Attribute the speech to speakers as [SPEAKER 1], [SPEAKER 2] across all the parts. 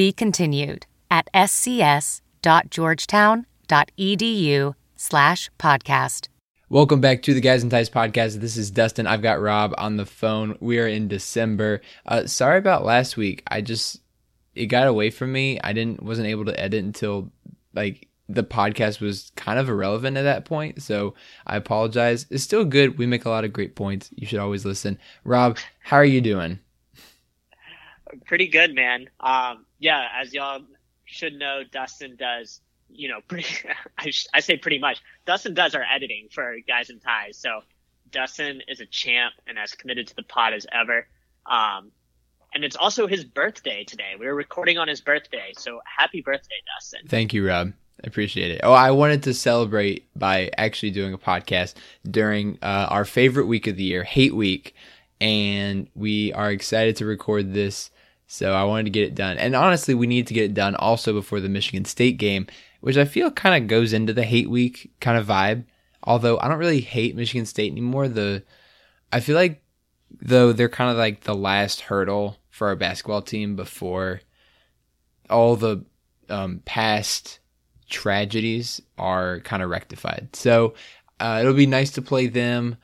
[SPEAKER 1] Be continued at scs.georgetown.edu slash podcast.
[SPEAKER 2] Welcome back to the Guys and Ties podcast. This is Dustin. I've got Rob on the phone. We are in December. Uh, sorry about last week. I just it got away from me. I didn't wasn't able to edit until like the podcast was kind of irrelevant at that point. So I apologize. It's still good. We make a lot of great points. You should always listen. Rob, how are you doing?
[SPEAKER 3] Pretty good, man. Um, yeah, as y'all should know, Dustin does, you know, pretty, I, sh- I say pretty much. Dustin does our editing for Guys and Ties. So Dustin is a champ and as committed to the pod as ever. Um, and it's also his birthday today. We are recording on his birthday. So happy birthday, Dustin.
[SPEAKER 2] Thank you, Rob. I appreciate it. Oh, I wanted to celebrate by actually doing a podcast during uh, our favorite week of the year, Hate Week. And we are excited to record this so I wanted to get it done. And honestly, we need to get it done also before the Michigan State game, which I feel kind of goes into the hate week kind of vibe. Although I don't really hate Michigan State anymore. The I feel like though they're kind of like the last hurdle for our basketball team before all the um, past tragedies are kind of rectified. So uh, it'll be nice to play them,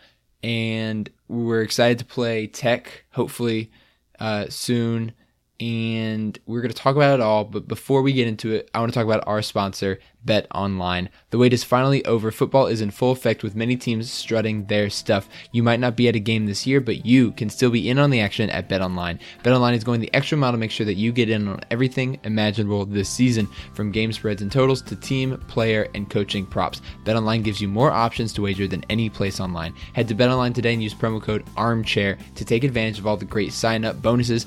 [SPEAKER 2] and we're excited to play Tech hopefully uh, soon and we're going to talk about it all. But before we get into it, I want to talk about our sponsor, Bet Online. The wait is finally over. Football is in full effect with many teams strutting their stuff. You might not be at a game this year, but you can still be in on the action at Bet Online. Bet Online is going the extra mile to make sure that you get in on everything imaginable this season, from game spreads and totals to team, player, and coaching props. Bet Online gives you more options to wager than any place online. Head to Bet Online today and use promo code ARMCHAIR to take advantage of all the great sign up bonuses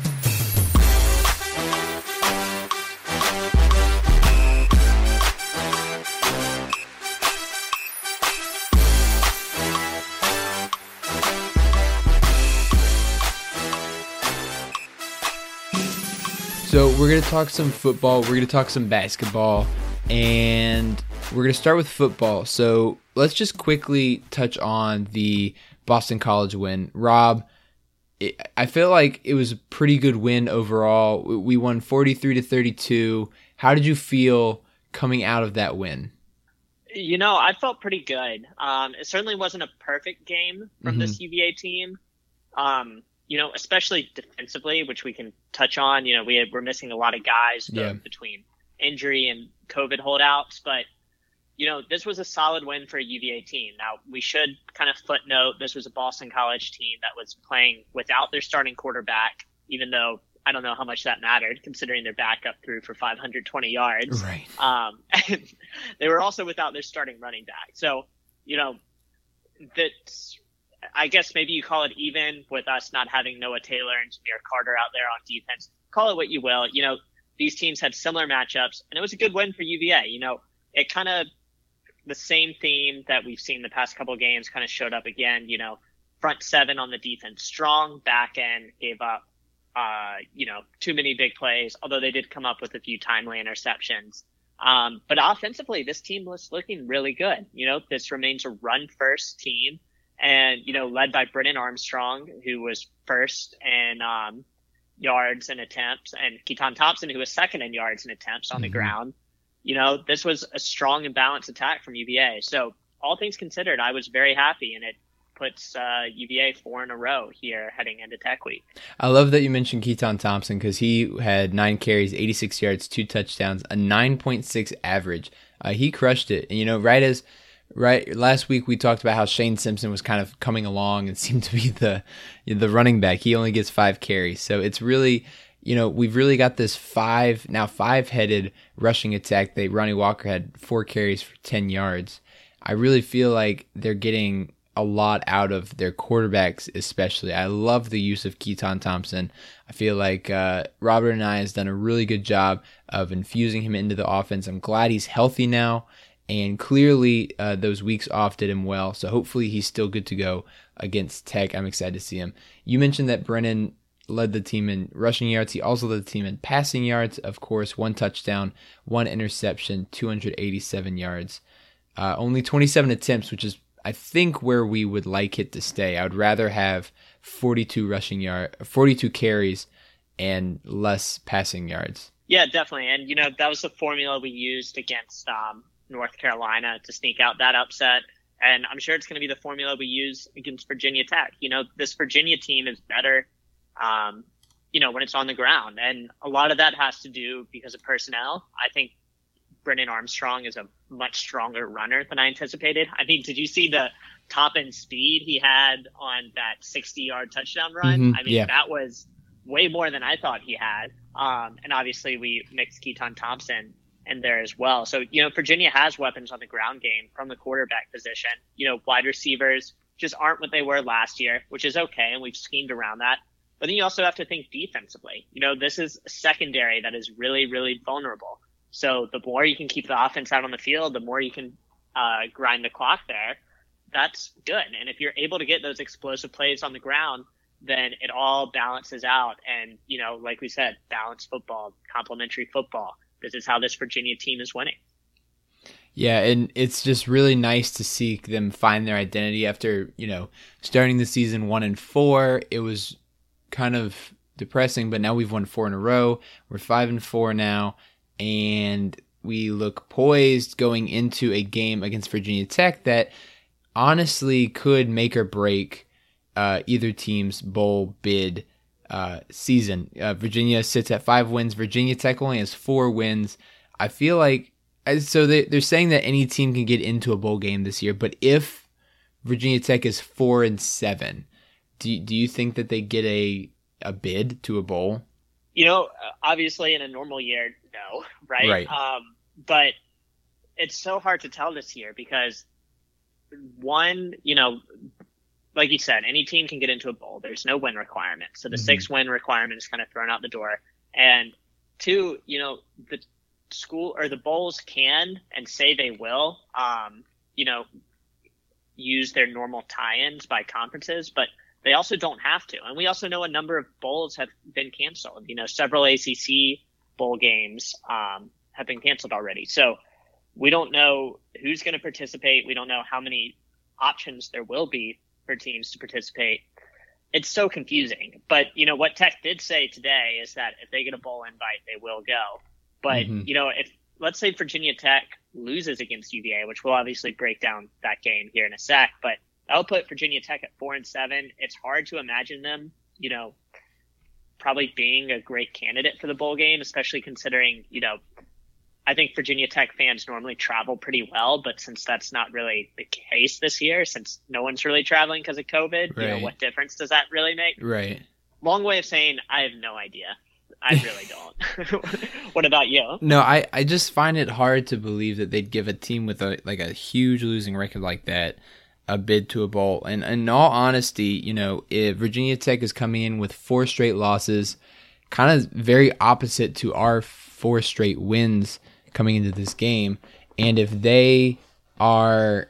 [SPEAKER 2] So we're gonna talk some football. We're gonna talk some basketball, and we're gonna start with football. So let's just quickly touch on the Boston College win. Rob, it, I feel like it was a pretty good win overall. We won forty three to thirty two. How did you feel coming out of that win?
[SPEAKER 3] You know, I felt pretty good. Um, it certainly wasn't a perfect game from mm-hmm. this UVA team. Um, you know, especially defensively, which we can touch on. You know, we had, we're missing a lot of guys yeah. between injury and COVID holdouts, but you know, this was a solid win for a UVA team. Now, we should kind of footnote this was a Boston College team that was playing without their starting quarterback, even though I don't know how much that mattered considering their backup threw for 520 yards.
[SPEAKER 2] Right.
[SPEAKER 3] Um, and they were also without their starting running back. So, you know, that's I guess maybe you call it even with us not having Noah Taylor and Jahmeer Carter out there on defense. Call it what you will. You know, these teams had similar matchups, and it was a good win for UVA. You know, it kind of the same theme that we've seen the past couple games kind of showed up again. You know, front seven on the defense strong, back end gave up, uh, you know, too many big plays. Although they did come up with a few timely interceptions. Um, but offensively, this team was looking really good. You know, this remains a run first team and you know led by Brennan Armstrong, who was first in um, yards and attempts, and Keytaon Thompson, who was second in yards and attempts on mm-hmm. the ground. You know, this was a strong and balanced attack from UVA. So all things considered, I was very happy, and it puts uh, UVA four in a row here heading into Tech Week.
[SPEAKER 2] I love that you mentioned Keytaon Thompson because he had nine carries, 86 yards, two touchdowns, a 9.6 average. Uh, he crushed it. And, you know, right as right last week we talked about how Shane Simpson was kind of coming along and seemed to be the the running back. He only gets five carries, so it's really you know we've really got this five now five headed rushing attack. They Ronnie Walker had four carries for ten yards. I really feel like they're getting a lot out of their quarterbacks, especially. I love the use of Keytaon Thompson. I feel like uh, Robert Anae has done a really good job of infusing him into the offense. I'm glad he's healthy now, and clearly uh, those weeks off did him well. So hopefully he's still good to go against Tech. I'm excited to see him. You mentioned that Brennan led the team in rushing yards. He also led the team in passing yards. Of course, one touchdown, one interception, 287 yards. Uh, only 27 attempts, which is I think where we would like it to stay. I would rather have 42 rushing yard, 42 carries, and less passing yards.
[SPEAKER 3] Yeah, definitely. And you know that was the formula we used against um, North Carolina to sneak out that upset. And I'm sure it's going to be the formula we use against Virginia Tech. You know, this Virginia team is better, um, you know, when it's on the ground. And a lot of that has to do because of personnel. I think Brennan Armstrong is a much stronger runner than I anticipated. I mean, did you see the top end speed he had on that 60 yard touchdown run?
[SPEAKER 2] Mm-hmm,
[SPEAKER 3] I mean,
[SPEAKER 2] yeah.
[SPEAKER 3] that was way more than I thought he had. Um, and obviously we mixed Keytaon Thompson in there as well. So, you know, Virginia has weapons on the ground game from the quarterback position. You know, wide receivers just aren't what they were last year, which is okay. And we've schemed around that. But then you also have to think defensively. You know, this is a secondary that is really, really vulnerable. So the more you can keep the offense out on the field, the more you can uh, grind the clock there. That's good. And if you're able to get those explosive plays on the ground, then it all balances out. And, you know, like we said, balanced football, complementary football. This is how this Virginia team is winning.
[SPEAKER 2] Yeah, and it's just really nice to see them find their identity after, you know, starting the season one and four. It was kind of depressing, but now we've won four in a row. We're five and four now, and we look poised going into a game against Virginia Tech that honestly could make or break uh, either team's bowl bid uh, season. Uh, Virginia sits at five wins. Virginia Tech only has four wins. I feel like so they, they're saying that any team can get into a bowl game this year, but if Virginia Tech is four and seven, do do you think that they get a a bid to a bowl?
[SPEAKER 3] You know, obviously in a normal year, no, right?
[SPEAKER 2] Right.
[SPEAKER 3] Um, but it's so hard to tell this year because one, you know, like you said, any team can get into a bowl. There's no win requirement. So the
[SPEAKER 2] Mhm.
[SPEAKER 3] six win requirement is kind of thrown out the door. And two, you know, the school or the bowls can and say they will, um, you know, use their normal tie-ins by conferences, but they also don't have to. And we also know a number of bowls have been canceled. You know, several ACC bowl games um, have been canceled already. So we don't know who's going to participate. We don't know how many options there will be for teams to participate. It's so confusing. But, you know, what Tech did say today is that if they get a bowl invite, they will go. But,
[SPEAKER 2] Mhm.
[SPEAKER 3] you know, if let's say Virginia Tech loses against UVA, which we'll obviously break down that game here in a sec, but that'll put Virginia Tech at four and seven. It's hard to imagine them, you know, probably being a great candidate for the bowl game, especially considering, you know, I think Virginia Tech fans normally travel pretty well, but since that's not really the case this year, since no one's really traveling because of COVID, you know, what difference does that really make?
[SPEAKER 2] Right.
[SPEAKER 3] Long way of saying I have no idea. I really don't. what about you?
[SPEAKER 2] No, I, I just find it hard to believe that they'd give a team with a like a huge losing record like that a bid to a bowl. And in all honesty, you know, if Virginia Tech is coming in with four straight losses, kind of very opposite to our four straight wins coming into this game, and if they are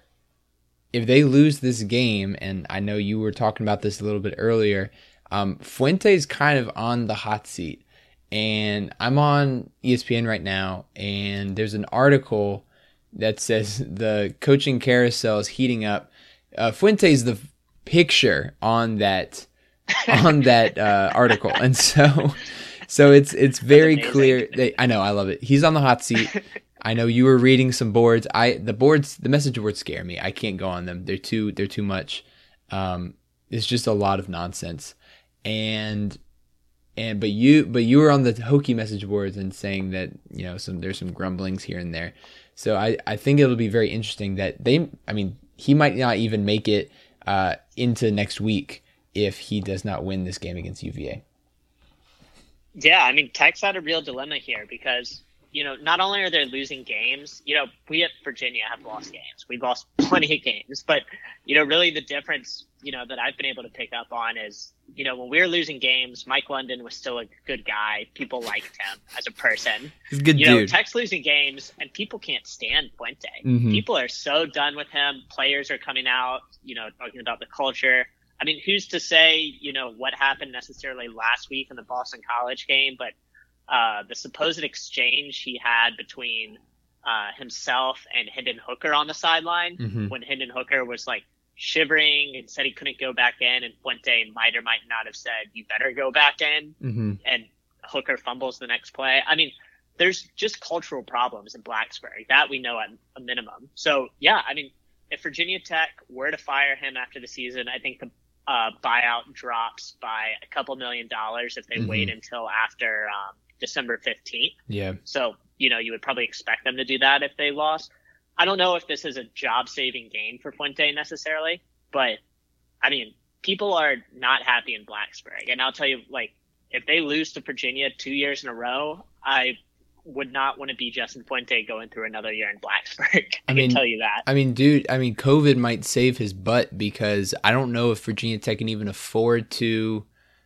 [SPEAKER 2] if they lose this game, and I know you were talking about this a little bit earlier, um, Fuente's kind of on the hot seat. And I'm on ESPN right now, and there's an article that says the coaching carousel is heating up. Uh, Fuente's the picture on that on that uh, article, and so so it's it's very clear. That, I know, I love it. He's on the hot seat. I know you were reading some boards. I the boards, the message boards scare me. I can't go on them. They're too they're too much. Um, it's just a lot of nonsense, and and but you but you were on the Hokie message boards and saying that you know some there's some grumblings here and there. So I I think it'll be very interesting that they I mean he might not even make it uh, into next week if he does not win this game against UVA.
[SPEAKER 3] Yeah, I mean Tech's had a real dilemma here because you know not only are they losing games, you know we at Virginia have lost games. We've lost plenty of games, but you know really the difference you know that I've been able to pick up on is you know when we were losing games, Mike London was still a good guy. People liked him as a person.
[SPEAKER 2] He's a good
[SPEAKER 3] you
[SPEAKER 2] dude.
[SPEAKER 3] know, Tech's losing games, and people can't stand Fuente.
[SPEAKER 2] Mhm.
[SPEAKER 3] People are so done with him. Players are coming out, you know, talking about the culture. I mean, who's to say, you know, what happened necessarily last week in the Boston College game, but uh, the supposed exchange he had between uh, himself and Hendon Hooker on the sideline
[SPEAKER 2] Mhm.
[SPEAKER 3] when Hendon Hooker was like shivering and said he couldn't go back in, and Fuente might or might not have said, "You better go back in."
[SPEAKER 2] Mm-hmm.
[SPEAKER 3] and Hooker fumbles the next play. I mean, there's just cultural problems in Blacksburg that we know at a minimum. So yeah, I mean, if Virginia Tech were to fire him after the season, I think the uh, buyout drops by a couple million dollars if they
[SPEAKER 2] Mhm.
[SPEAKER 3] wait until after um, December 15th.
[SPEAKER 2] Yeah.
[SPEAKER 3] So, you know, you would probably expect them to do that if they lost. I don't know if this is a job saving gain for Fuente necessarily, but I mean, people are not happy in Blacksburg. And I'll tell you, like, if they lose to Virginia two years in a row, I would not want to be Justin Fuente going through another year in Blacksburg. I,
[SPEAKER 2] I mean,
[SPEAKER 3] can tell you that.
[SPEAKER 2] I mean, dude, I mean, COVID might save his butt because I don't know if Virginia Tech can even afford to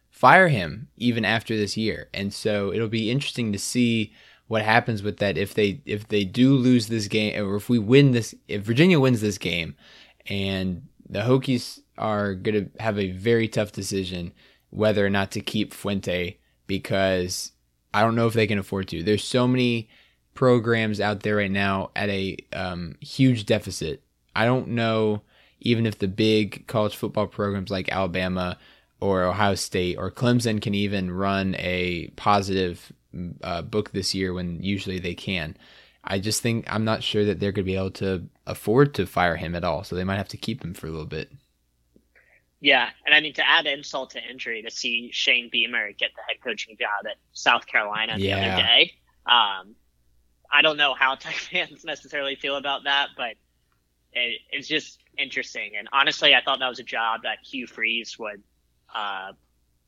[SPEAKER 2] fire him even after this year. And so it'll be interesting to see what happens with that if they if they do lose this game or if we win this if Virginia wins this game and the Hokies are going to have a very tough decision whether or not to keep Fuente because I don't know if they can afford to. There's so many programs out there right now at a um, huge deficit. I don't know even if the big college football programs like Alabama or Ohio State or Clemson can even run a positive uh, book this year when usually they can. I just think I'm not sure that they're going to be able to afford to fire him at all, so they might have to keep him for a little bit.
[SPEAKER 3] Yeah, and I mean to add insult to injury, to see Shane Beamer get the head coaching job at South Carolina the
[SPEAKER 2] Yeah.
[SPEAKER 3] other day. Um, I don't know how Tech fans necessarily feel about that, but it, it's just interesting. And honestly, I thought that was a job that Hugh Freeze would uh,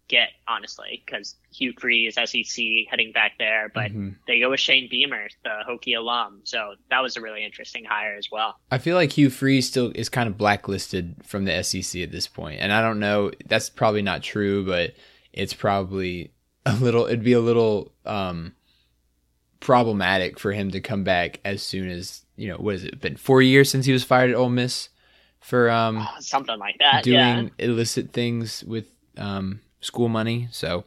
[SPEAKER 3] get, honestly, because Hugh Freeze, SEC, heading back there, but
[SPEAKER 2] Mhm.
[SPEAKER 3] they go with Shane Beamer, the Hokie alum. So that was a really interesting hire as well.
[SPEAKER 2] I feel like Hugh Freeze still is kind of blacklisted from the SEC at this point, and I don't know. That's probably not true, but it's probably a little. It'd be a little um, problematic for him to come back as soon as you know. What has it been? Four years since he was fired at Ole Miss for um,
[SPEAKER 3] Something like that.
[SPEAKER 2] doing
[SPEAKER 3] yeah.
[SPEAKER 2] illicit things with um, school money. So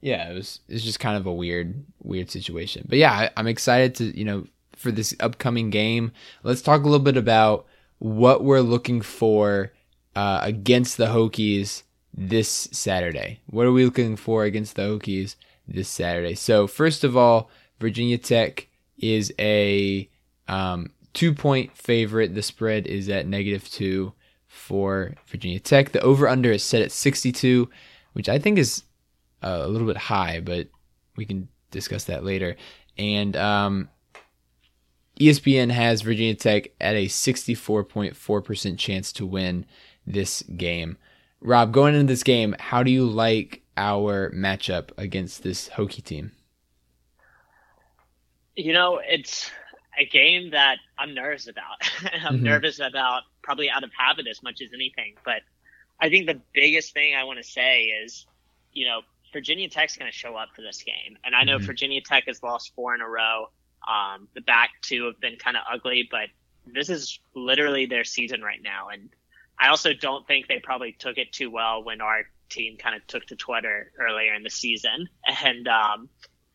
[SPEAKER 2] yeah, it was it's just kind of a weird weird situation. But yeah, I, I'm excited to you know for this upcoming game. Let's talk a little bit about what we're looking for uh, against the Hokies this Saturday. What are we looking for against the Hokies this Saturday? So first of all, Virginia Tech is a um, two point favorite. The spread is at negative two for Virginia Tech. The over under is set at 62, which I think is uh, a little bit high, but we can discuss that later. And um, ESPN has Virginia Tech at a 64.4% chance to win this game. Rob, going into this game, how do you like our matchup against this Hokie team?
[SPEAKER 3] You know, it's a game that I'm nervous about. I'm
[SPEAKER 2] Mhm.
[SPEAKER 3] nervous about probably out of habit as much as anything. But I think the biggest thing I want to say is, you know, Virginia Tech's going to show up for this game. And I know
[SPEAKER 2] Mhm.
[SPEAKER 3] Virginia Tech has lost four in a row. Um, the back two have been kind of ugly, but this is literally their season right now. And I also don't think they probably took it too well when our team kind of took to Twitter earlier in the season and um,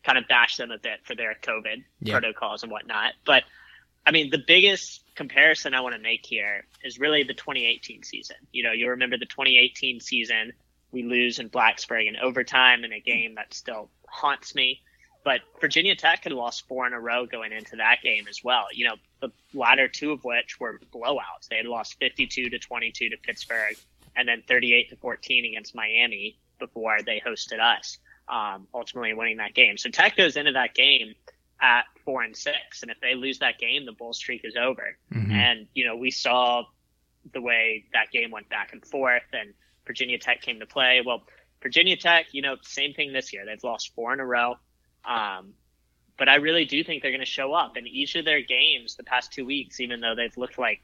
[SPEAKER 3] kind of bashed them a bit for their COVID
[SPEAKER 2] Yeah.
[SPEAKER 3] protocols and whatnot. But I mean, the biggest comparison I want to make here is really the 2018 season. You know, you remember the 2018 season, we lose in Blacksburg in overtime in a game that still haunts me. But Virginia Tech had lost four in a row going into that game as well. You know, the latter two of which were blowouts. They had lost 52 to 22 to Pittsburgh, and then 38 to 14 against Miami before they hosted us, um, ultimately winning that game. So Tech goes into that game at four and six, and if they lose that game, the bull streak is over. Mm-hmm. And you know we saw the way that game went back and forth, and Virginia Tech came to play. Well, Virginia Tech, you know, same thing this year. They've lost four in a row. Um, but I really do think they're going to show up in each of their games the past two weeks, even though they've looked like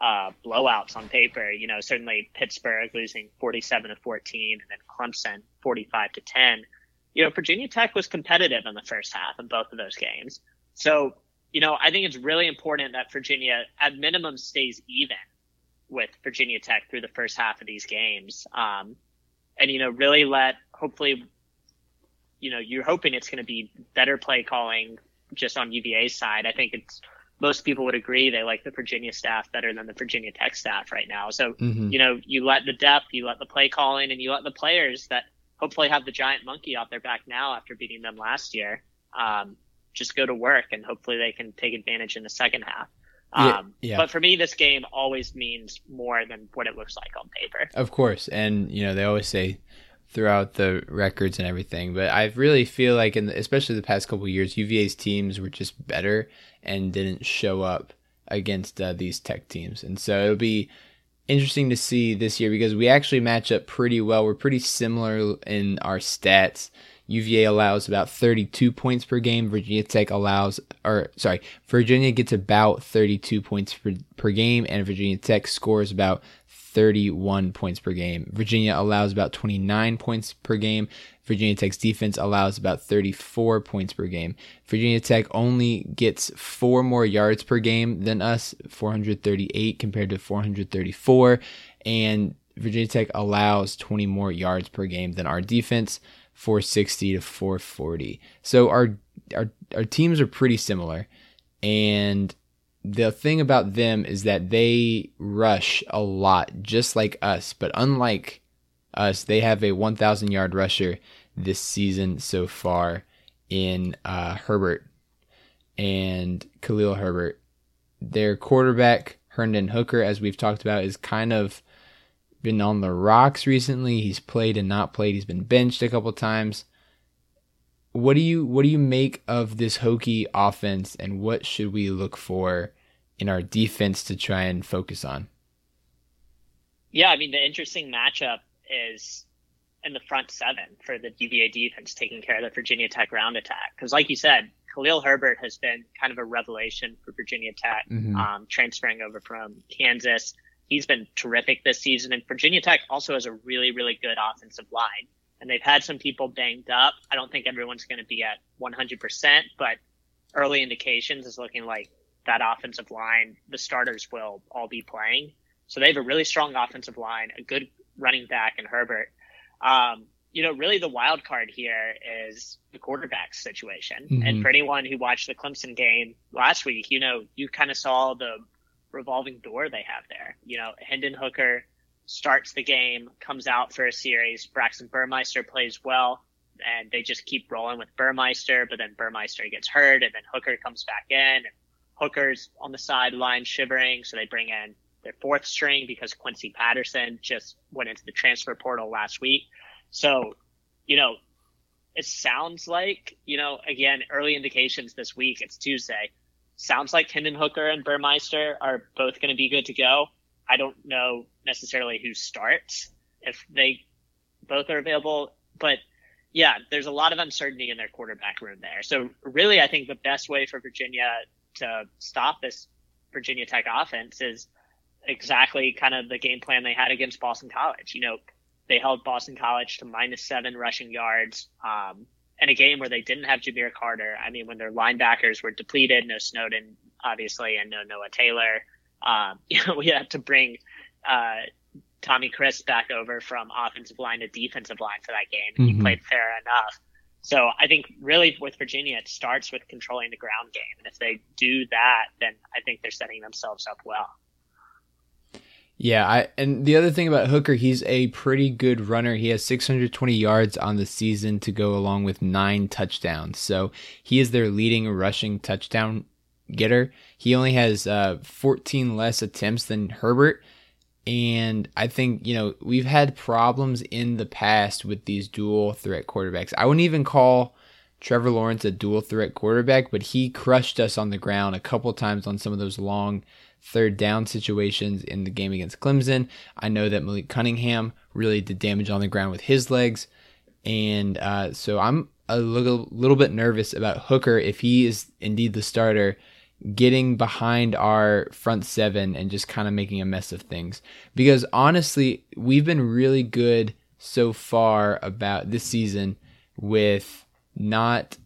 [SPEAKER 3] uh, blowouts on paper. You know, certainly Pittsburgh losing 47 to 14 and then Clemson 45 to 10. You know, Virginia Tech was competitive in the first half in both of those games. So, you know, I think it's really important that Virginia at minimum stays even with Virginia Tech through the first half of these games. Um, and, you know, really let hopefully, you know, you're hoping it's going to be better play calling just on UVA's side. I think it's, most people would agree they like the Virginia staff better than the Virginia Tech staff right now. So, mm-hmm. you know, you let the depth, you let the play calling, and you let the players that hopefully have the giant monkey off their back now after beating them last year, um, just go to work and hopefully they can take advantage in the second half. Um, yeah, yeah. But for me, this game always means more than what it looks like on paper.
[SPEAKER 2] Of course. And, you know, they always say throughout the records and everything. But I really feel like, in the, especially the past couple years, UVA's teams were just better and didn't show up against uh, these tech teams. And so it'll be interesting to see this year because we actually match up pretty well. We're pretty similar in our stats. UVA allows about 32 points per game. Virginia Tech allows, or sorry, Virginia gets about 32 points per, per game, and Virginia Tech scores about 31 points per game. Virginia allows about 29 points per game. Virginia Tech's defense allows about 34 points per game. Virginia Tech only gets four more yards per game than us, 438 compared to 434. And Virginia Tech allows 20 more yards per game than our defense, 460 to 440. So our our our teams are pretty similar. And the thing about them is that they rush a lot, just like us. But unlike us, they have a 1,000 yard rusher this season so far in uh, Herbert and Khalil Herbert. Their quarterback, Hendon Hooker, as we've talked about, is kind of been on the rocks recently. He's played and not played. He's been benched a couple times. What do you what do you make of this Hokie offense, and what should we look for in our defense to try and focus on?
[SPEAKER 3] Yeah, I mean the interesting matchup is in the front seven for the UVA defense taking care of the Virginia Tech round attack. Because, like you said, Khalil Herbert has been kind of a revelation for Virginia Tech, mm-hmm. um, transferring over from Kansas. He's been terrific this season, and Virginia Tech also has a really, really good offensive line. And they've had some people banged up. I don't think everyone's going to be at 100%, but early indications is looking like that offensive line, the starters will all be playing. So they have a really strong offensive line, a good running back in Herbert. Um, you know, really the wild card here is the quarterback situation. Mm-hmm. And for anyone who watched the Clemson game last week, you know, you kind of saw the revolving door they have there. You know, Hendon Hooker starts the game, comes out for a series. Braxton Burmeister plays well, and they just keep rolling with Burmeister, but then Burmeister gets hurt, and then Hooker comes back in, and Hooker's on the sideline shivering, so they bring in their fourth string because Quincy Patterson just went into the transfer portal last week. So, you know, it sounds like, you know, again, early indications this week, it's Tuesday. Sounds like Hendon Hooker and Burmeister are both going to be good to go. I don't know necessarily who starts if they both are available, but yeah, there's a lot of uncertainty in their quarterback room there. So really, I think the best way for Virginia to stop this Virginia Tech offense is exactly kind of the game plan they had against Boston College. You know, they held Boston College to minus seven rushing yards. Um, in a game where they didn't have Jahmeer Carter. I mean, when their linebackers were depleted, no Snowden, obviously, and no Noah Taylor. Um, you know, we had to bring, uh, Tommy Christ back over from offensive line to defensive line for that game. And mm-hmm. He played fair enough. So I think really with Virginia, it starts with controlling the ground game. And if they do that, then I think they're setting themselves up well.
[SPEAKER 2] Yeah, I and the other thing about Hooker, he's a pretty good runner. He has 620 yards on the season to go along with nine touchdowns. So he is their leading rushing touchdown getter. He only has uh, 14 less attempts than Herbert, And I think, you know, we've had problems in the past with these dual threat quarterbacks. I wouldn't even call Trevor Lawrence a dual threat quarterback, but he crushed us on the ground a couple times on some of those long third down situations in the game against Clemson. I know that Malik Cunningham really did damage on the ground with his legs. And uh, so I'm a little, little bit nervous about Hooker if he is indeed the starter getting behind our front seven and just kind of making a mess of things. Because honestly, we've been really good so far about this season with not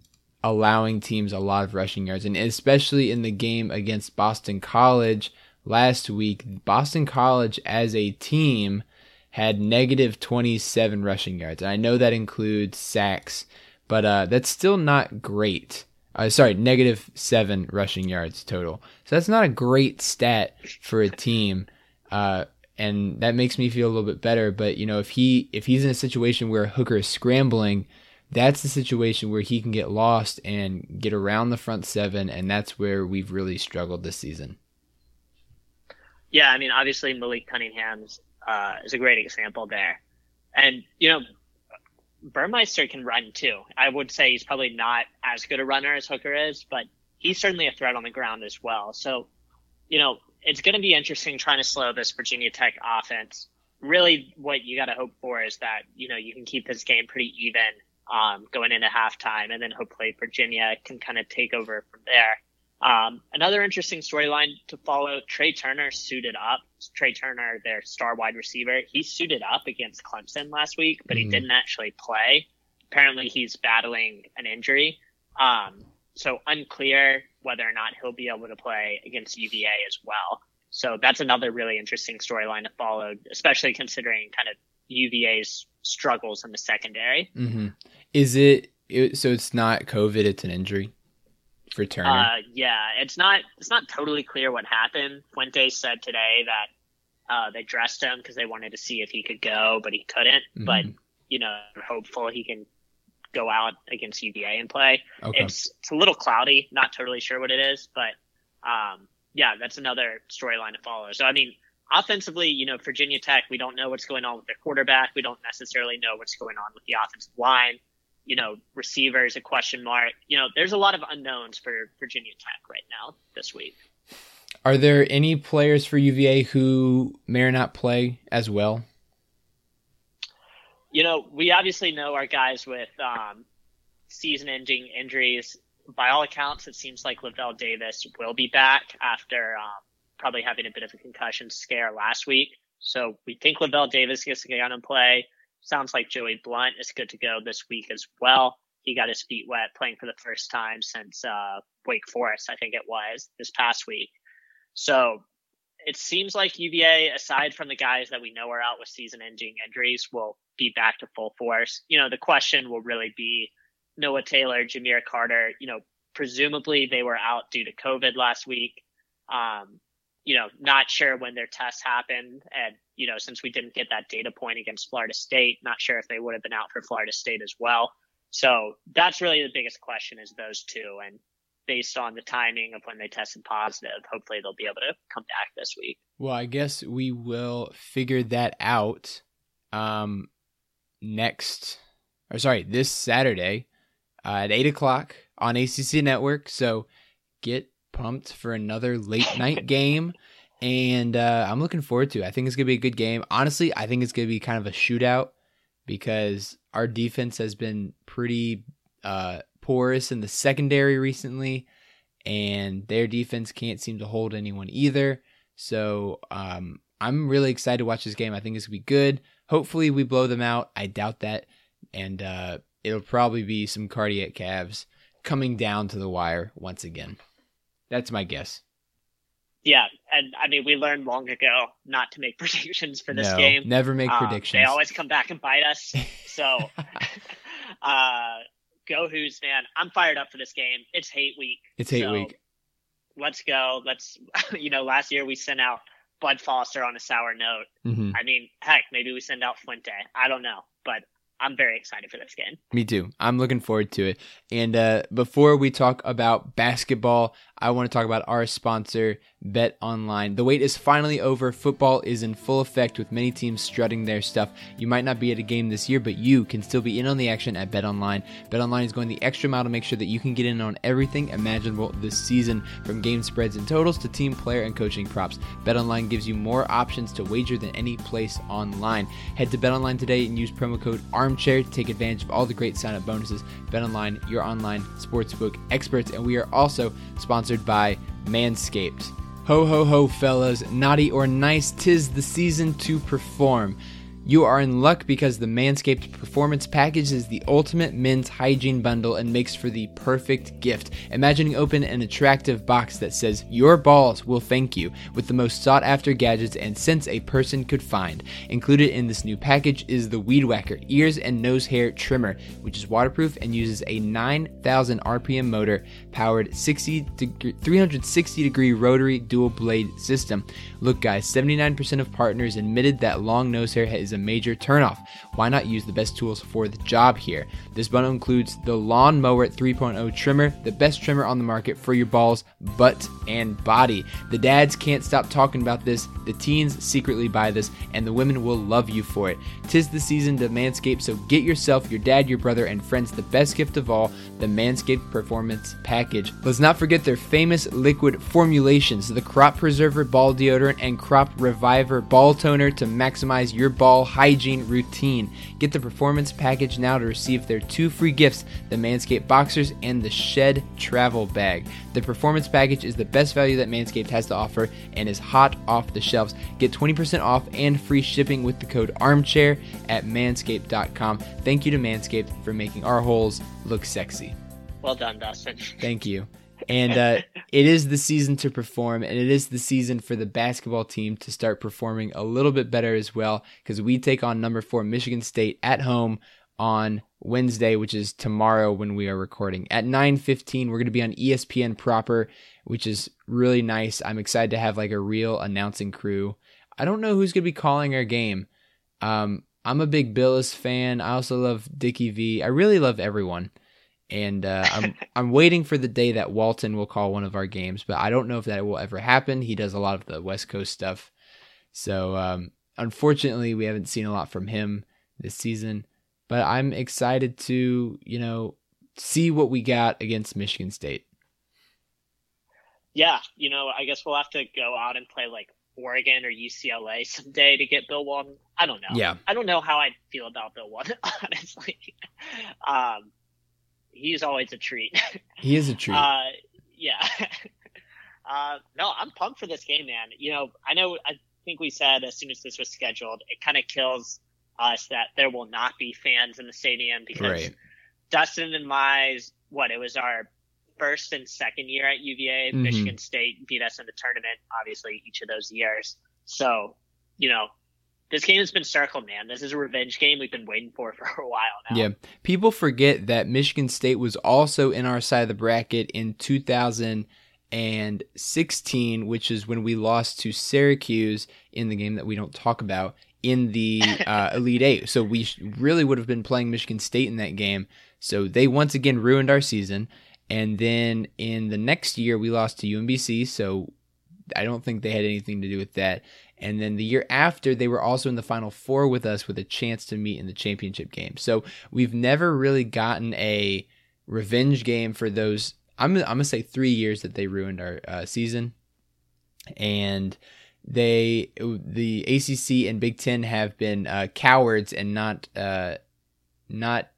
[SPEAKER 2] allowing teams a lot of rushing yards. And especially in the game against Boston College last week, Boston College as a team had negative 27 rushing yards. And I know that includes sacks, but uh, that's still not great. Uh, sorry, negative seven rushing yards total. So that's not a great stat for a team. Uh, and that makes me feel a little bit better. But you know, if he if he's in a situation where Hooker is scrambling, that's the situation where he can get lost and get around the front seven, and that's where we've really struggled this season.
[SPEAKER 3] Yeah, I mean, obviously Malik Cunningham's uh, is a great example there, and you know, Burmeister can run too. I would say he's probably not as good a runner as Hooker is, but he's certainly a threat on the ground as well. So, you know, it's going to be interesting trying to slow this Virginia Tech offense. Really, what you got to hope for is that you know you can keep this game pretty even um, going into halftime, and then hopefully Virginia can kind of take over from there. Um, another interesting storyline to follow: Tre Turner suited up. Tre Turner, their star wide receiver, he suited up against Clemson last week, but he mm. didn't actually play. Apparently, he's battling an injury. Um, so unclear whether or not he'll be able to play against UVA as well. So that's another really interesting storyline to follow, especially considering kind of UVA's struggles in the secondary.
[SPEAKER 2] Mm-hmm. Is it, it, so? It's not COVID; it's an injury for Turner.
[SPEAKER 3] Uh, yeah, it's not. It's not totally clear what happened. Fuente said today that uh, they dressed him because they wanted to see if he could go, but he couldn't. Mm-hmm. But you know, hopeful he can go out against UVA and play. Okay. It's it's a little cloudy. Not totally sure what it is, but um, yeah, that's another storyline to follow. So I mean, offensively, you know, Virginia Tech, we don't know what's going on with their quarterback. We don't necessarily know what's going on with the offensive line. You know, receivers a question mark. You know, there's a lot of unknowns for Virginia Tech right now this week.
[SPEAKER 2] Are there any players for UVA who may or not play as well?
[SPEAKER 3] You know, we obviously know our guys with um, season-ending injuries. By all accounts, it seems like Lavel Davis will be back after um, probably having a bit of a concussion scare last week. So we think Lavel Davis gets to get on and play. Sounds like Joey Blount is good to go this week as well. He got his feet wet playing for the first time since uh, Wake Forest, I think it was this past week. So it seems like UVA, aside from the guys that we know are out with season-ending injuries, will be back to full force. You know, the question will really be Noah Taylor, Jahmeer Carter. You know, presumably they were out due to COVID last week. Um, you know, not sure when their tests happened. And, you know, since we didn't get that data point against Florida State, not sure if they would have been out for Florida State as well. So that's really the biggest question is those two. And based on the timing of when they tested positive, hopefully they'll be able to come back this week.
[SPEAKER 2] Well, I guess we will figure that out um, next, or sorry, this Saturday uh, at 8 o'clock on ACC Network. So get pumped for another late night game. And uh, I'm looking forward to it. I think it's going to be a good game. Honestly, I think it's going to be kind of a shootout because our defense has been pretty uh, porous in the secondary recently, and their defense can't seem to hold anyone either. So um, I'm really excited to watch this game. I think it's going to be good. Hopefully, we blow them out. I doubt that. And uh, it'll probably be some cardiac Cavs coming down to the wire once again. That's my guess.
[SPEAKER 3] Yeah, and I mean, we learned long ago not to make predictions for this
[SPEAKER 2] no,
[SPEAKER 3] game.
[SPEAKER 2] Never make um, predictions.
[SPEAKER 3] They always come back and bite us. So, uh, go Hoos, man! I'm fired up for this game. It's hate week.
[SPEAKER 2] It's hate so week.
[SPEAKER 3] Let's go. Let's. You know, last year we sent out Bud Foster on a sour note. Mm-hmm. I mean, heck, maybe we send out Fuente. I don't know, but I'm very excited for this game.
[SPEAKER 2] Me too. I'm looking forward to it. And uh, before we talk about basketball, I want to talk about our sponsor, Bet Online. The wait is finally over. Football is in full effect with many teams strutting their stuff. You might not be at a game this year, but you can still be in on the action at Bet Online. Bet Online is going the extra mile to make sure that you can get in on everything imaginable this season, from game spreads and totals to team player and coaching props. Bet Online gives you more options to wager than any place online. Head to Bet Online today and use promo code ARMCHAIR to take advantage of all the great sign up bonuses. Bet Online, your online sportsbook experts, and we are also sponsored by Manscaped. Ho ho ho, fellas, naughty or nice, tis the season to perform. You are in luck because the Manscaped Performance Package is the ultimate men's hygiene bundle and makes for the perfect gift. Imagining open an attractive box that says, Your balls will thank you, with the most sought after gadgets and scents a person could find. Included in this new package is the Weed Whacker ears and nose hair trimmer, which is waterproof and uses a 9,000 RPM motor powered 60 degree, 360 degree rotary dual blade system. Look, guys, 79% of partners admitted that long nose hair is a major turnoff. Why not use the best tools for the job here? This bundle includes the Lawn Mower 3.0 trimmer, the best trimmer on the market for your balls, butt, and body. The dads can't stop talking about this, the teens secretly buy this, and the women will love you for it. Tis the season to manscape, so get yourself, your dad, your brother, and friends the best gift of all the Manscaped Performance Package. Let's not forget their famous liquid formulations the Crop Preserver Ball Deodorant and Crop Reviver Ball Toner to maximize your ball hygiene routine. Get the Performance Package now to receive their two free gifts the Manscaped Boxers and the Shed Travel Bag. The Performance Package is the best value that Manscaped has to offer and is hot off the shelves. Get 20% off and free shipping with the code ARMCHAIR at manscaped.com. Thank you to Manscaped for making our holes look sexy.
[SPEAKER 3] Well done, Dustin.
[SPEAKER 2] Thank you. And uh, it is the season to perform, and it is the season for the basketball team to start performing a little bit better as well, because we take on number four Michigan State at home on Wednesday, which is tomorrow when we are recording. At 9:15, we're going to be on ESPN proper, which is really nice. I'm excited to have like a real announcing crew. I don't know who's going to be calling our game. Um, I'm a big Bilas fan. I also love Dickie V. I really love everyone. And uh, I'm I'm waiting for the day that Walton will call one of our games, but I don't know if that will ever happen. He does a lot of the West Coast stuff, so um, unfortunately, we haven't seen a lot from him this season. But I'm excited to you know see what we got against Michigan State.
[SPEAKER 3] Yeah, you know, I guess we'll have to go out and play like Oregon or UCLA someday to get Bill Walton. I don't know.
[SPEAKER 2] Yeah.
[SPEAKER 3] I don't know how I feel about Bill Walton, honestly. um, he's always a treat.
[SPEAKER 2] He is a treat.
[SPEAKER 3] Uh, yeah. uh, no, I'm pumped for this game, man. You know, I know, I think we said as soon as this was scheduled, it kind of kills us that there will not be fans in the stadium because
[SPEAKER 2] Right.
[SPEAKER 3] Dustin and my, what, it was our first and second year at UVA.
[SPEAKER 2] Mhm.
[SPEAKER 3] Michigan State beat us in the tournament, obviously, each of those years. So, you know, this game has been circled, man. This is a revenge game we've been waiting for for a while now.
[SPEAKER 2] Yeah. People forget that Michigan State was also in our side of the bracket in 2016, which is when we lost to Syracuse in the game that we don't talk about in the uh, Elite Eight. So we sh- really would have been playing Michigan State in that game. So they once again ruined our season. And then in the next year, we lost to UMBC. So I don't think they had anything to do with that. And then the year after, they were also in the Final Four with us with a chance to meet in the championship game. So we've never really gotten a revenge game for those. I'm, I'm gonna say three years that they ruined our uh, season, and they the ACC and Big Ten have been uh, cowards and not uh, not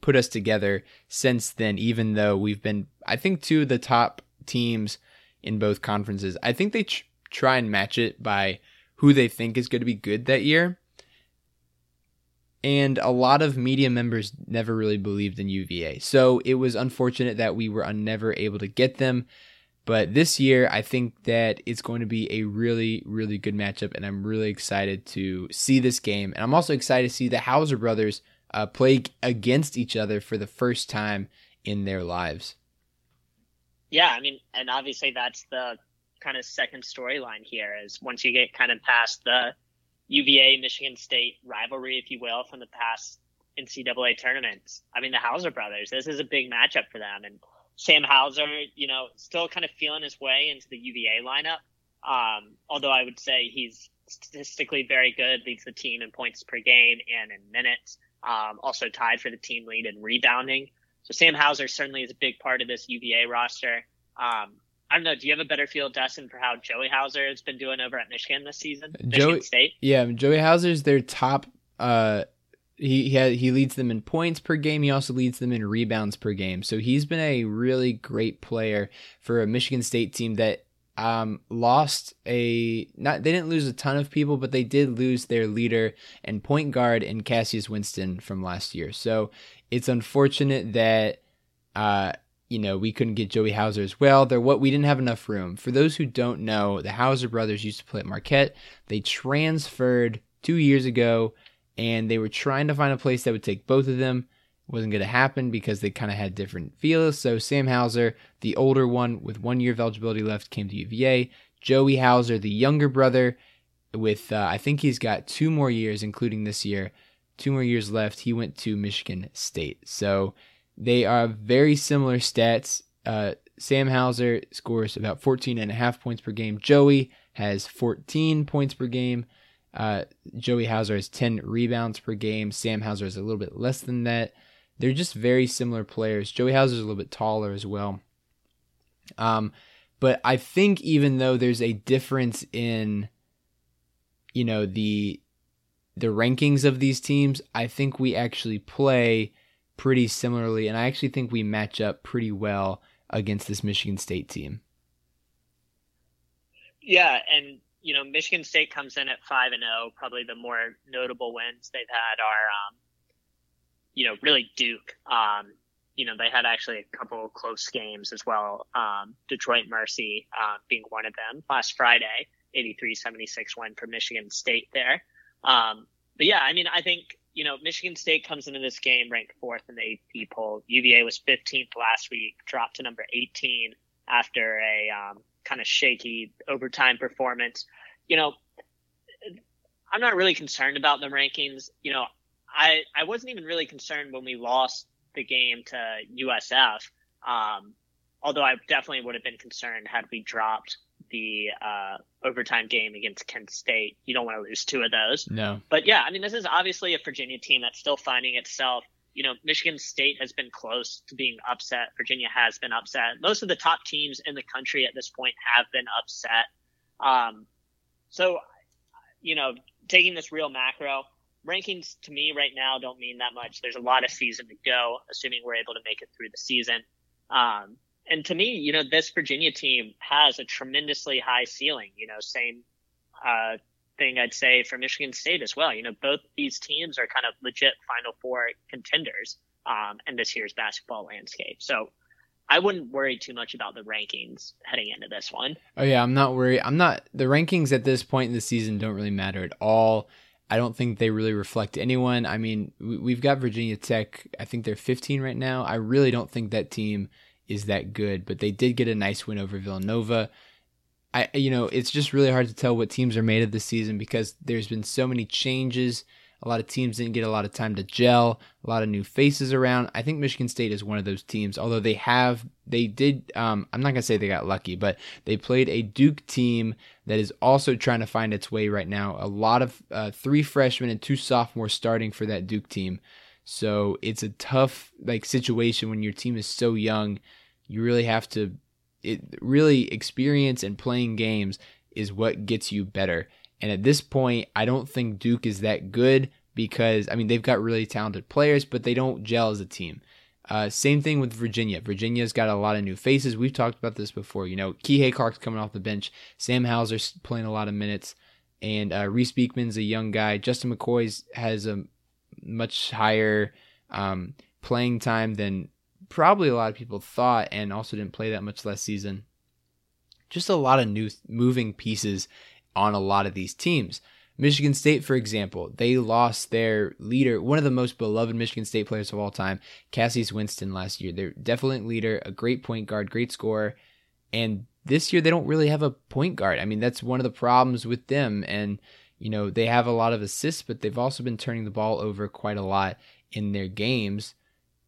[SPEAKER 2] put us together since then. Even though we've been, I think, two of the top teams in both conferences. I think they tr- try and match it by who they think is going to be good that year. And a lot of media members never really believed in UVA. So it was unfortunate that we were never able to get them. But this year, I think that it's going to be a really, really good matchup. And I'm really excited to see this game. And I'm also excited to see the Hauser brothers uh, play against each other for the first time in their lives.
[SPEAKER 3] Yeah, I mean, and obviously that's the kind of second storyline here is once you get kind of past the UVA Michigan State rivalry, if you will, from the past NCAA tournaments. I mean, the Hauser brothers, this is a big matchup for them. And Sam Hauser, you know, still kind of feeling his way into the UVA lineup. Um, although I would say he's statistically very good, leads the team in points per game and in minutes. Um, also tied for the team lead in rebounding. So Sam Hauser certainly is a big part of this UVA roster. Um, I don't know. Do you have a better feel, Dustin, for how Joey Hauser has been doing over at Michigan this season? Michigan
[SPEAKER 2] Joey,
[SPEAKER 3] State.
[SPEAKER 2] Yeah, Joey Hauser's their top. Uh, he he, had, he leads them in points per game. He also leads them in rebounds per game. So he's been a really great player for a Michigan State team that um, lost a not they didn't lose a ton of people, but they did lose their leader and point guard in Cassius Winston from last year. So it's unfortunate that uh, you know we couldn't get Joey Hauser as well. There what we didn't have enough room. For those who don't know, the Hauser brothers used to play at Marquette. They transferred two years ago, and they were trying to find a place that would take both of them wasn't going to happen because they kind of had different feels. So Sam Hauser, the older one with one year of eligibility left, came to UVA. Joey Hauser, the younger brother, with uh, I think he's got two more years, including this year, two more years left. He went to Michigan State. So they are very similar stats. Uh, Sam Hauser scores about 14 and a half points per game. Joey has 14 points per game. Uh, Joey Hauser has 10 rebounds per game. Sam Hauser is a little bit less than that. They're just very similar players. Joey Hauser is a little bit taller as well. Um, but I think even though there's a difference in, you know, the the rankings of these teams, I think we actually play pretty similarly, and I actually think we match up pretty well against this Michigan State team.
[SPEAKER 3] Yeah, and you know, Michigan State comes in at five and zero. Probably the more notable wins they've had are um, you know, really Duke. Um, you know, they had actually a couple close games as well. Um, Detroit Mercy uh, being one of them last Friday, 83-76 win for Michigan State there. Um, but yeah, I mean, I think, you know, Michigan State comes into this game ranked fourth in the AP poll. UVA was 15th last week, dropped to number 18 after a um, kind of shaky overtime performance. You know, I'm not really concerned about the rankings. You know, I I wasn't even really concerned when we lost the game to USF. Um, although I definitely would have been concerned had we dropped the uh, overtime game against Kent State. You don't want to lose two of those.
[SPEAKER 2] No.
[SPEAKER 3] But yeah, I mean, this is obviously a Virginia team that's still finding itself. You know, Michigan State has been close to being upset. Virginia has been upset. Most of the top teams in the country at this point have been upset. Um, so, you know, taking this real macro, rankings to me right now don't mean that much. There's a lot of season to go, assuming we're able to make it through the season. Um, and to me, you know, this Virginia team has a tremendously high ceiling. You know, same uh, thing I'd say for Michigan State as well. You know, both these teams are kind of legit Final Four contenders um, in this year's basketball landscape. So I wouldn't worry too much about the rankings heading into this one.
[SPEAKER 2] Oh yeah, I'm not worried. I'm not. The rankings at this point in the season don't really matter at all. I don't think they really reflect anyone. I mean, we've got Virginia Tech. I think they're 15 right now. I really don't think that team is that good, but they did get a nice win over Villanova. I, you know, it's just really hard to tell what teams are made of this season because there's been so many changes a lot of teams didn't get a lot of time to gel, a lot of new faces around. I think Michigan State is one of those teams, although they have, they did, um, I'm not to say they got lucky, but they played a Duke team that is also trying to find its way right now. A lot of uh, three freshmen and two sophomores starting for that Duke team. So it's a tough like situation when your team is so young. You really have to, it really experience and playing games is what gets you better. And at this point, I don't think Duke is that good because, I mean, they've got really talented players, but they don't gel as a team. Uh, same thing with Virginia. Virginia's got a lot of new faces. We've talked about this before. You know, Kihei Clark's coming off the bench. Sam Hauser's playing a lot of minutes. And uh, Reece Beekman's a young guy. Justin McKoy's has a much higher um, playing time than probably a lot of people thought and also didn't play that much last season. Just a lot of new moving pieces on a lot of these teams. Michigan State, for example, they lost their leader, one of the most beloved Michigan State players of all time, Cassius Winston, last year. They're definitely leader, a great point guard, great scorer. And this year, they don't really have a point guard. I mean, that's one of the problems with them. And, you know, they have a lot of assists, but they've also been turning the ball over quite a lot in their games.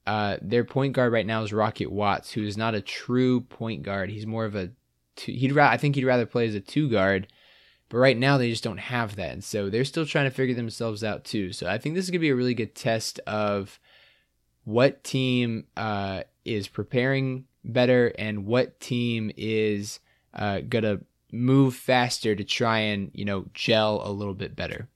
[SPEAKER 2] Uh, their point guard right now is Rocket Watts, who is not a true point guard. He's more of a two. He'd ra- I think he'd rather play as a two guard, but right now they just don't have that, and so they're still trying to figure themselves out too. So I think this is gonna be a really good test of what team uh, is preparing better and what team is uh, gonna move faster to try and you know gel a little bit better.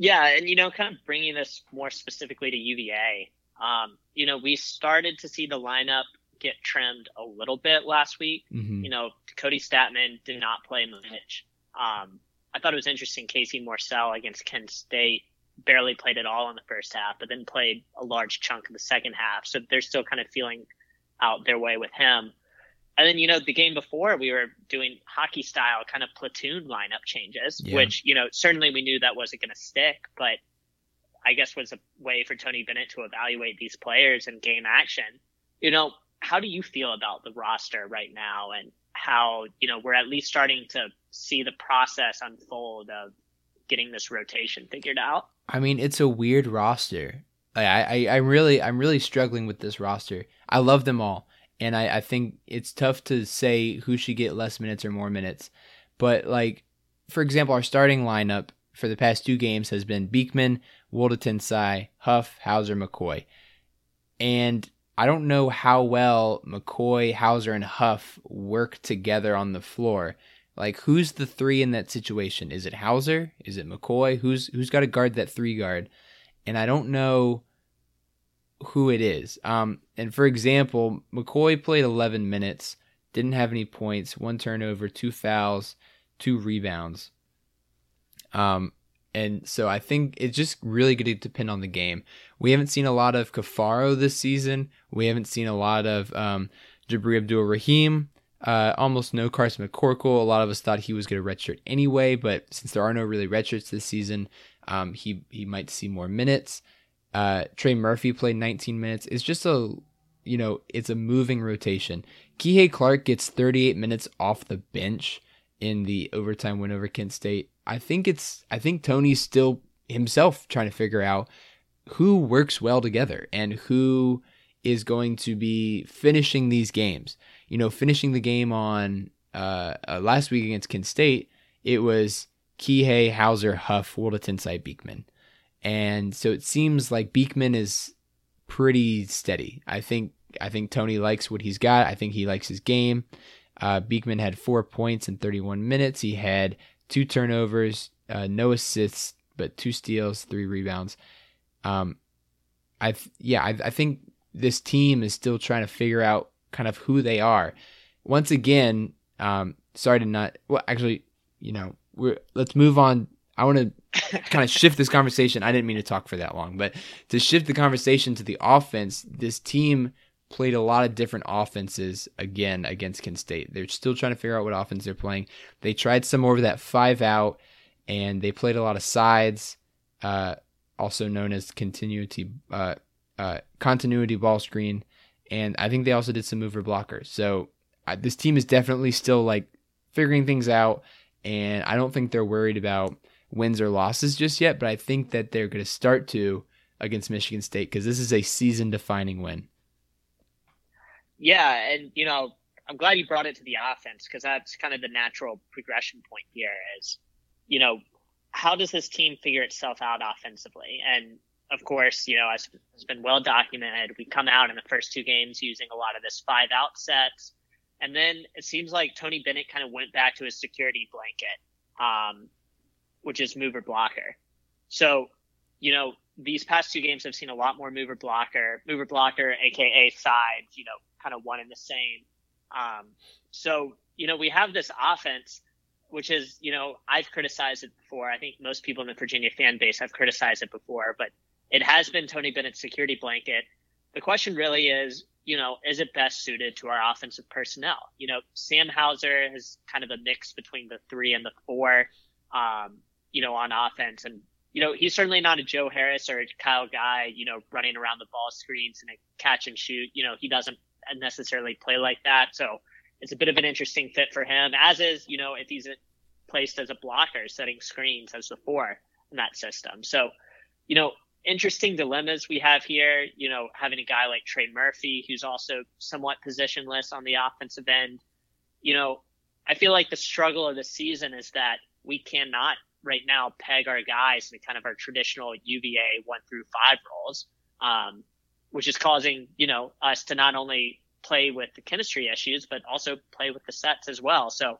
[SPEAKER 3] Yeah, and you know, kind of bringing this more specifically to UVA, um, you know, we started to see the lineup get trimmed a little bit last week.
[SPEAKER 2] Mm-hmm.
[SPEAKER 3] You know, Kody Stattmann did not play much. Um, I thought it was interesting. Casey Morsell against Kent State barely played at all in the first half, but then played a large chunk of the second half. So they're still kind of feeling out their way with him. And then, you know, the game before we were doing hockey style kind of platoon lineup changes,
[SPEAKER 2] Yeah.
[SPEAKER 3] which, you know, certainly we knew that wasn't going to stick, but I guess was a way for Tony Bennett to evaluate these players and game action. You know, how do you feel about the roster right now and how, you know, we're at least starting to see the process unfold of getting this rotation figured out?
[SPEAKER 2] I mean, it's a weird roster. I, I, I really, I'm really struggling with this roster. I love them all, and I, I think it's tough to say who should get less minutes or more minutes. But like, for example, our starting lineup for the past two games has been Beekman, Woldetensae, Huff, Hauser, McKoy, and I don't know how well McKoy, Hauser, and Huff work together on the floor. Like who's the three in that situation? Is it Hauser? Is it McKoy? Who's who's got to guard that three guard? And I don't know who it is. Um, and for example, McKoy played 11 minutes, didn't have any points, one turnover, two fouls, two rebounds. Um, and so I think it's just really going to depend on the game. We haven't seen a lot of Caffaro this season. We haven't seen a lot of um, Jabri Abdur-Rahim. Uh, almost no Carson McCorkle. A lot of us thought he was going to redshirt anyway, but since there are no really redshirts this season, um, he he might see more minutes. Uh, Trey Murphy played 19 minutes. It's just a, you know, it's a moving rotation. Kihei Clark gets 38 minutes off the bench in the overtime win over Kent State. I think it's, I think Tony's still himself trying to figure out who works well together and who is going to be finishing these games. You know, finishing the game on uh, uh last week against Kent State, it was Kihei, Hauser, Huff, Woldetensae, Beekman. And so it seems like Beekman is pretty steady. I think I think Tony likes what he's got. I think he likes his game. Uh, Beekman had four points in 31 minutes. He had two turnovers, uh, no assists, but two steals, three rebounds. Um, I yeah, I, I think this team is still trying to figure out kind of who they are. Once again, um, sorry to not. Well, actually, you know, we're let's move on. I want to kind of shift this conversation. I didn't mean to talk for that long, but to shift the conversation to the offense, this team played a lot of different offenses again against Kent State. They're still trying to figure out what offense they're playing. They tried some more of that five out, and they played a lot of sides, uh, also known as continuity uh, uh, continuity ball screen, and I think they also did some mover blockers. So uh, this team is definitely still like figuring things out, and I don't think they're worried about wins or losses just yet, but I think that they're going to start to against Michigan State because this is a season defining win.
[SPEAKER 3] Yeah, and you know, I'm glad you brought it to the offense because that's kind of the natural progression point here is, you know, how does this team figure itself out offensively? And of course, you know, as has been well documented, we come out in the first two games using a lot of this five out sets. And then it seems like Tony Bennett kind of went back to his security blanket, um, which is mover blocker. So, you know, these past two games have seen a lot more mover blocker, mover blocker, aka sides, you know, kind of one and the same. Um, so, you know, we have this offense, which is, you know, I've criticized it before. I think most people in the Virginia fan base have criticized it before, but it has been Tony Bennett's security blanket. The question really is, you know, is it best suited to our offensive personnel? You know, Sam Hauser is kind of a mix between the three and the four, um, you know, on offense. And, you know, he's certainly not a Joe Harris or a Kyle Guy, you know, running around the ball screens and a catch and shoot. You know, he doesn't necessarily play like that. So it's a bit of an interesting fit for him, as is, you know, if he's placed as a blocker, setting screens as the four in that system. So, you know, interesting dilemmas we have here. You know, having a guy like Trey Murphy, who's also somewhat positionless on the offensive end. You know, I feel like the struggle of the season is that we cannot right now peg our guys in kind of our traditional UVA one through five roles, um, which is causing, you know, us to not only play with the chemistry issues, but also play with the sets as well. So,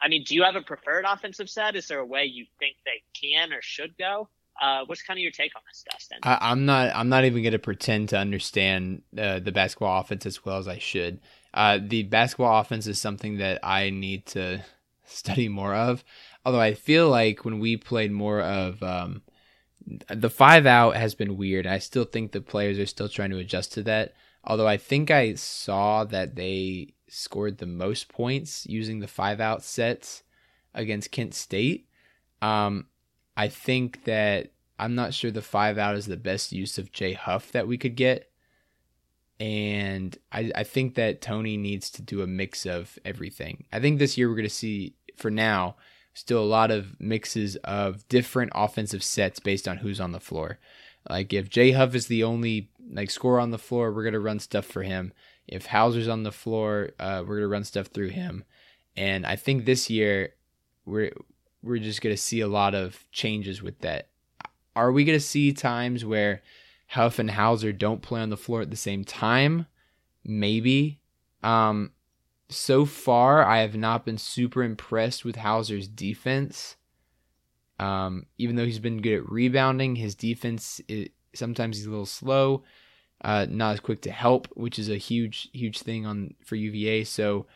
[SPEAKER 3] I mean, do you have a preferred offensive set? Is there a way you think they can or should go? Uh, what's kind of your take on this, Dustin?
[SPEAKER 2] I, am not. I'm not even going to pretend to understand uh, the basketball offense as well as I should. Uh, the basketball offense is something that I need to study more of. Although I feel like when we played more of um, the five out has been weird. I still think the players are still trying to adjust to that. Although I think I saw that they scored the most points using the five out sets against Kent State. Um, I think that I'm not sure the five out is the best use of Jay Huff that we could get. And I, I think that Tony needs to do a mix of everything. I think this year we're going to see, for now, still a lot of mixes of different offensive sets based on who's on the floor. Like if Jay Huff is the only like scorer on the floor, we're gonna run stuff for him. If Hauser's on the floor, uh, we're gonna run stuff through him. And I think this year we're we're just to see a lot of changes with that. Are we to see times where Huff and Hauser don't play on the floor at the same time? Maybe. Um, so far, I have not been super impressed with Hauser's defense. Um, even though he's been good at rebounding, his defense is, sometimes he's a little slow, uh, not as quick to help, which is a huge, huge thing on for UVA. So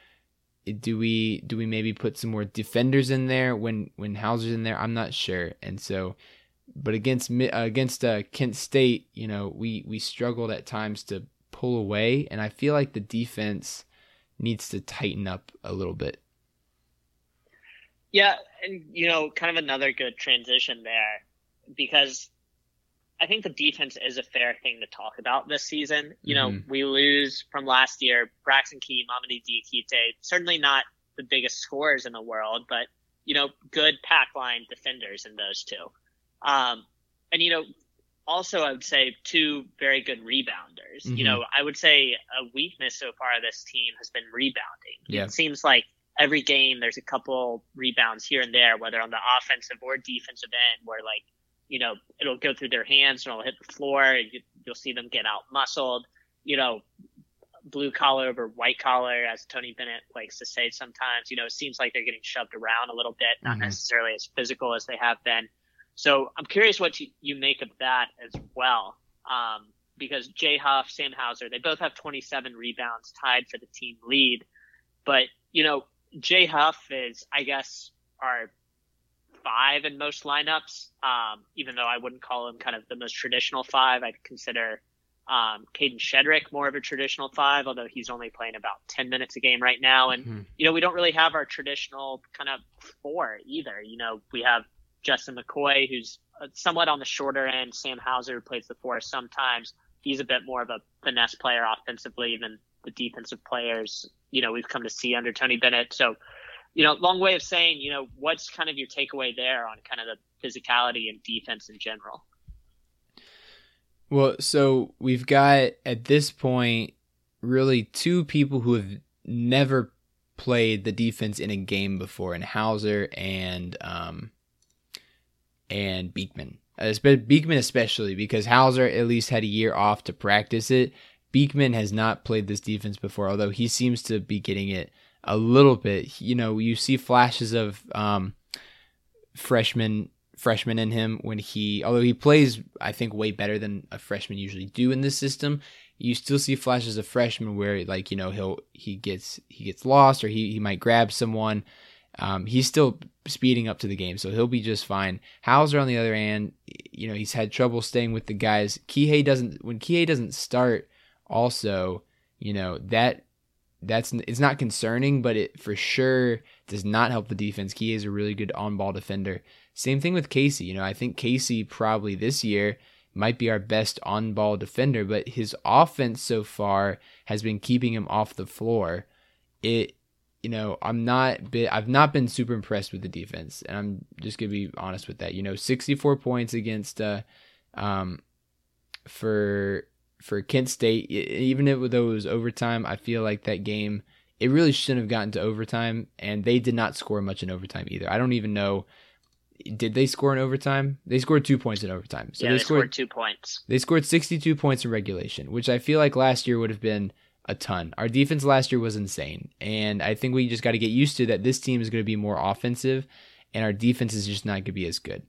[SPEAKER 2] do we do we maybe put some more defenders in there when when Hauser's in there? I'm not sure. And so, but against uh, against uh, Kent State, you know, we we struggled at times to pull away, and I feel like the defense needs to tighten up a little bit.
[SPEAKER 3] Yeah, and you know, kind of another good transition there because I think the defense is a fair thing to talk about this season. You know, mm-hmm. we lose from last year, Braxton Key, Mamadi Diakite, certainly not the biggest scorers in the world, but, you know, good pack line defenders in those two. Um, and, you know, also I would say two very good rebounders. Mm-hmm. You know, I would say a weakness so far of this team has been rebounding. Yeah. It seems like every game there's a couple rebounds here and there, whether on the offensive or defensive end, where like you know, it'll go through their hands and it'll hit the floor. You, will see them get out muscled, you know, blue collar over white collar, as Tony Bennett likes to say sometimes. You know, it seems like they're getting shoved around a little bit, not mm-hmm. necessarily as physical as they have been. So I'm curious what you, you make of that as well. Um, because Jay Huff, Sam Hauser, they both have 27 rebounds tied for the team lead. But, you know, Jay Huff is, I guess, our five in most lineups. Um, even though I wouldn't call him kind of the most traditional five, I'd consider um, Kadin Shedrick more of a traditional five, although he's only playing about 10 minutes a game right now. And, mm-hmm. you know, we don't really have our traditional kind of four either. You know, we have Justin McKoy, who's uh, somewhat on the shorter end. Sam Hauser, who plays the four sometimes. He's a bit more of a finesse player offensively than the defensive players, you know, we've come to see under Tony Bennett. So, you know, long way of saying, you know, what's kind of your takeaway there on kind of the physicality and defense in general?
[SPEAKER 2] Well, so we've got at this point really two people who have never played the defense in a game before, and Hauser and um and Beekman. Beekman especially because Hauser at least had a year off to practice it. Beekman has not played this defense before, although he seems to be getting it a little bit. You know, you see flashes of um, freshman freshman in him when he, although he plays, I think, way better than a freshman usually do in this system. You still see flashes of freshman where, like, you know, he'll he gets he gets lost or he he might grab someone. Um, he's still speeding up to the game, so he'll be just fine. Hauser, on the other hand, you know, he's had trouble staying with the guys. Kihei doesn't when Kihei doesn't start. Also, you know that that's it's not concerning, but it for sure does not help the defense. Key is a really good on-ball defender. Same thing with Casey. You know, I think Casey probably this year might be our best on-ball defender, but his offense so far has been keeping him off the floor. It, you know, I'm not bit, I've not been super impressed with the defense, and I'm just gonna be honest with that. You know, 64 points against uh, Um, for for Kent State, even though it was overtime, I feel like that game it really shouldn't have gotten to overtime, and they did not score much in overtime either. I don't even know. Did they score in overtime? They scored two points in overtime.
[SPEAKER 3] So yeah, they, they scored, scored two points.
[SPEAKER 2] They scored 62 points in regulation, which I feel like last year would have been a ton. Our defense last year was insane, and I think we just got to get used to that. This team is going to be more offensive, and our defense is just not going to be as good.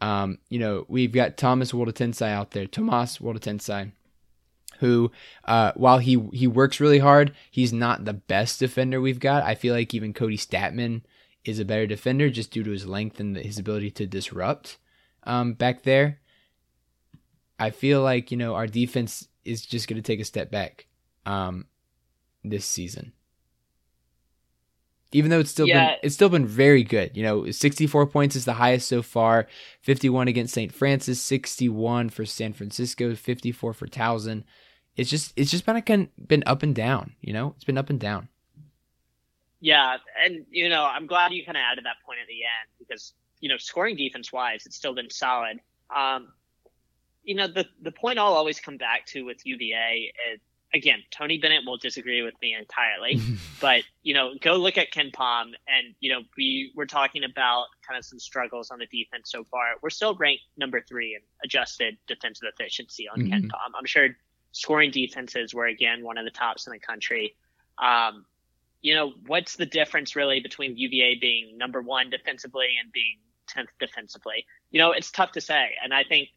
[SPEAKER 2] Um, you know, we've got Thomas Woldetensae out there, Tomas Woldetensae, who, uh, while he he works really hard, he's not the best defender we've got. I feel like even Kody Stattmann is a better defender just due to his length and his ability to disrupt um, back there. I feel like you know our defense is just going to take a step back um, this season. Even though it's still yeah. been it's still been very good. You know, 64 points is the highest so far. 51 against St. Francis, 61 for San Francisco, 54 for Towson. It's just it's just been a, been up and down, you know? It's been up and down.
[SPEAKER 3] Yeah, and you know, I'm glad you kind of added that point at the end because you know, scoring defense wise, it's still been solid. Um, you know, the the point I'll always come back to with UVA is again, Tony Bennett will disagree with me entirely, but you know, go look at KenPom, and you know, we were talking about kind of some struggles on the defense so far. We're still ranked number three in adjusted defensive efficiency on mm-hmm. KenPom. I'm sure scoring defenses were again one of the tops in the country. Um, you know, what's the difference really between UVA being number one defensively and being tenth defensively? You know, it's tough to say, and I think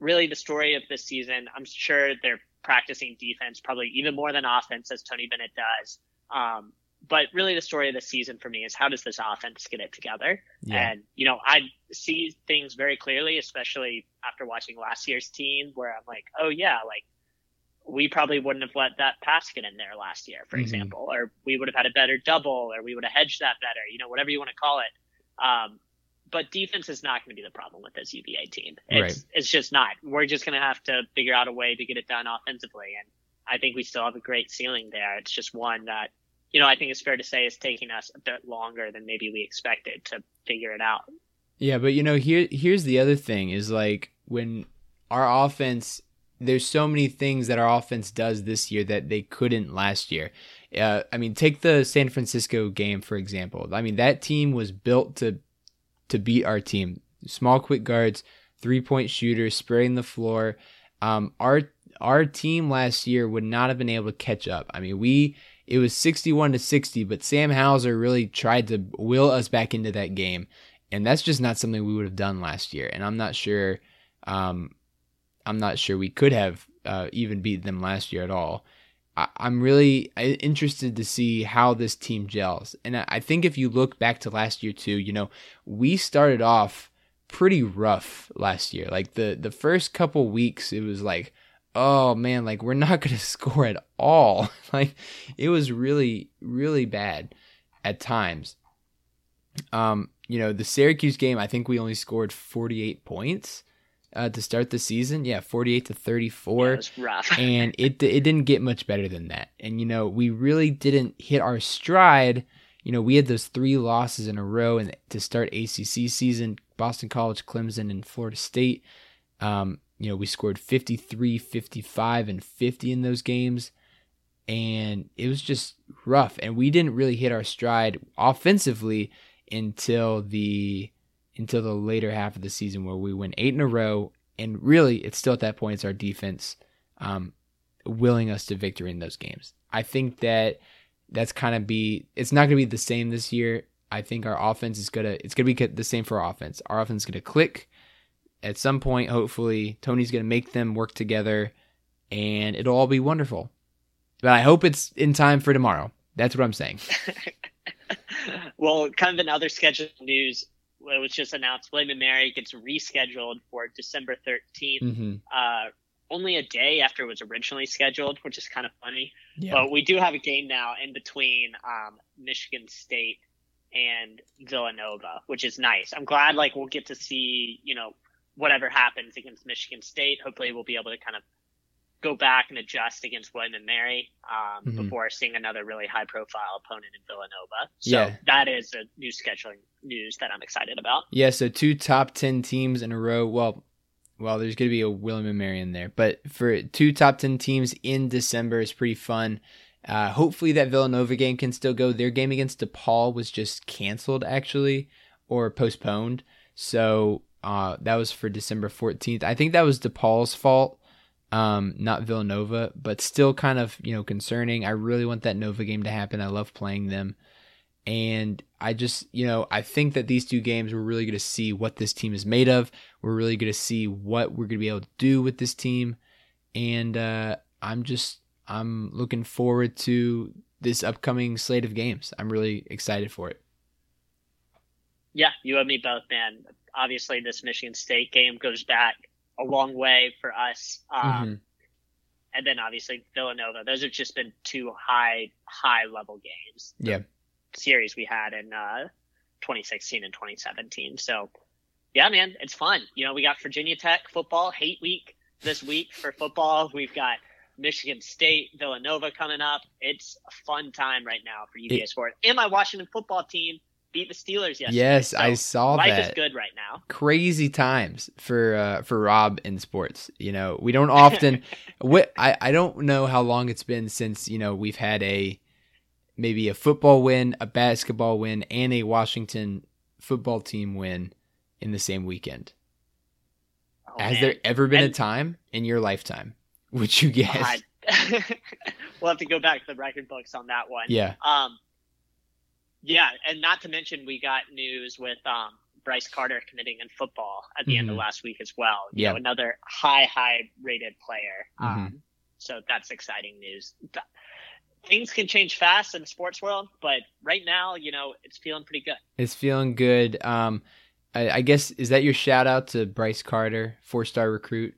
[SPEAKER 3] really the story of this season. I'm sure they're practicing defense probably even more than offense as Tony Bennett does. Um, but really the story of the season for me is how does this offense get it together? Yeah. And, you know, I see things very clearly, especially after watching last year's team where I'm like, oh yeah, like we probably wouldn't have let that pass get in there last year, for mm-hmm. example, or we would have had a better double or we would have hedged that better, you know, whatever you want to call it. Um, but defense is not going to be the problem with this UVA team. It's right. it's just not. We're just going to have to figure out a way to get it done offensively, and I think we still have a great ceiling there. It's just one that you know I think it's fair to say is taking us a bit longer than maybe we expected to figure it out.
[SPEAKER 2] Yeah, but you know here here's the other thing is like when our offense there's so many things that our offense does this year that they couldn't last year. Uh, I mean, take the San Francisco game for example. I mean, that team was built to to beat our team. Small, quick guards, three point shooters, spraying the floor. Um, our our team last year would not have been able to catch up. I mean, we it was 61 to 60, but Sam Hauser really tried to will us back into that game, and that's just not something we would have done last year. And I'm not sure, um, I'm not sure we could have uh, even beat them last year at all. I, am really uh, interested to see how this team gels. And I think if you look back to last year too, you know, we started off pretty rough last year. Like the the first couple weeks, it was like, oh man, like we're not going to score at all. like it was really really bad at times. Um, you know, the Syracuse game, I think we only scored 48 points uh, to start the season. Yeah, 48 to 34.
[SPEAKER 3] Yeah, rough.
[SPEAKER 2] and it it didn't get much better than that. And you know, we really didn't hit our stride. You know, we had those three losses in a row and to start ACC season, Boston College, Clemson and Florida State. Um, you know, we scored 53, 55 and 50 in those games. And it was just rough and we didn't really hit our stride offensively until the until the later half of the season where we win eight in a row. And really, it's still at that point, it's our defense um, willing us to victory in those games. I think that that's kind of be, it's not going to be the same this year. I think our offense is going to, it's going to be the same for our offense. Our offense is going to click at some point. Hopefully, Tony's going to make them work together and it'll all be wonderful. But I hope it's in time for tomorrow. That's what I'm saying.
[SPEAKER 3] well, kind of in other scheduled news, it was just announced William and Mary gets rescheduled for December 13th, mm-hmm. uh, only a day after it was originally scheduled, which is kind of funny. Yeah. But we do have a game now in between um, Michigan State and Villanova, which is nice. I'm glad like we'll get to see you know whatever happens against Michigan State. Hopefully, we'll be able to kind of go back and adjust against William and Mary um, mm-hmm. before seeing another really high profile opponent in Villanova. So yeah. that is a new scheduling news that I'm excited about.
[SPEAKER 2] Yeah, so two top 10 teams in a row. Well, well, there's going to be a William and Marion there, but for two top 10 teams in December is pretty fun. Uh, hopefully that Villanova game can still go. Their game against DePaul was just canceled actually or postponed. So uh, that was for December 14th. I think that was DePaul's fault, um, not Villanova, but still kind of, you know, concerning. I really want that Nova game to happen. I love playing them. And I just, you know, I think that these two games we're really going to see what this team is made of. We're really going to see what we're going to be able to do with this team. And uh, I'm just, I'm looking forward to this upcoming slate of games. I'm really excited for it.
[SPEAKER 3] Yeah, you and me both, man. Obviously, this Michigan State game goes back a long way for us. Um, mm-hmm. And then obviously Villanova. Those have just been two high, high level games.
[SPEAKER 2] Yeah.
[SPEAKER 3] Series we had in uh, 2016 and 2017. So, yeah, man, it's fun. You know, we got Virginia Tech football hate week this week for football. We've got Michigan State, Villanova coming up. It's a fun time right now for UVA Sports. And my Washington football team beat the Steelers yesterday.
[SPEAKER 2] Yes, so I saw
[SPEAKER 3] life
[SPEAKER 2] that.
[SPEAKER 3] Life is good right now.
[SPEAKER 2] Crazy times for uh, for Rob in sports. You know, we don't often. I I don't know how long it's been since you know we've had a maybe a football win, a basketball win, and a Washington football team win in the same weekend. Oh, Has man. there ever been and, a time in your lifetime? Would you guess?
[SPEAKER 3] we'll have to go back to the record books on that one.
[SPEAKER 2] Yeah.
[SPEAKER 3] Um, yeah, and not to mention we got news with um, Bryce Carter committing in football at the mm-hmm. end of mm-hmm. last week as well. You yeah. know, another high, high rated player. Mm-hmm. Um, so that's exciting news. Things can change fast in the sports world, but right now, you know, it's feeling pretty good.
[SPEAKER 2] It's feeling good. Um, I, I guess is that your shout out to Bryce Carter, four star recruit?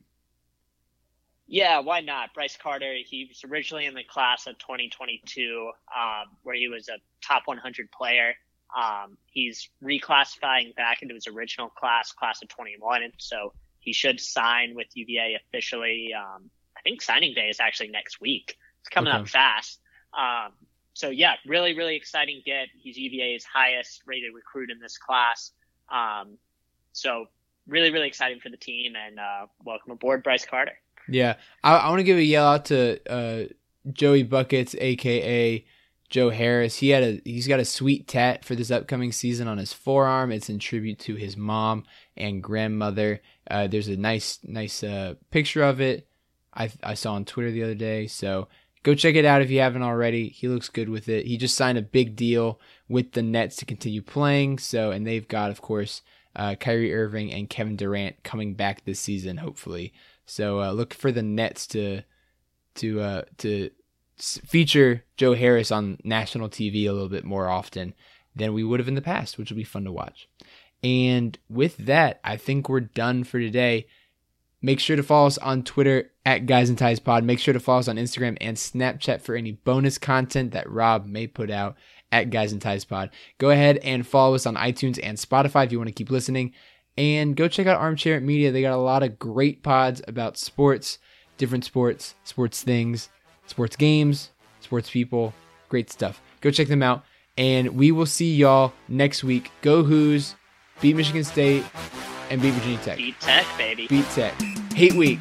[SPEAKER 3] Yeah, why not? Bryce Carter, he was originally in the class of 2022, um, where he was a top 100 player. Um, he's reclassifying back into his original class, class of 21, and so he should sign with UVA officially. Um, I think signing day is actually next week. It's coming okay. up fast. Um, so yeah, really, really exciting get. He's UVA's highest rated recruit in this class. Um, so really, really exciting for the team and, uh, welcome aboard Bryce Carter.
[SPEAKER 2] Yeah, I, I want to give a yell out to uh, Joey Buckets, aka Joe Harris. He had a he's got a sweet tat for this upcoming season on his forearm. It's in tribute to his mom and grandmother. Uh, there's a nice nice uh, picture of it. I I saw on Twitter the other day. So go check it out if you haven't already. He looks good with it. He just signed a big deal with the Nets to continue playing. So and they've got of course uh, Kyrie Irving and Kevin Durant coming back this season, hopefully. So uh, look for the Nets to to uh, to feature Joe Harris on national TV a little bit more often than we would have in the past, which will be fun to watch. And with that, I think we're done for today. Make sure to follow us on Twitter at Guys and Ties Pod. Make sure to follow us on Instagram and Snapchat for any bonus content that Rob may put out at Guys and Ties Pod. Go ahead and follow us on iTunes and Spotify if you want to keep listening. And go check out Armchair Media. They got a lot of great pods about sports, different sports, sports things, sports games, sports people. Great stuff. Go check them out. And we will see y'all next week. Go Hoos, beat Michigan State, and beat Virginia Tech.
[SPEAKER 3] Beat Tech, baby.
[SPEAKER 2] Beat Tech. Hate week.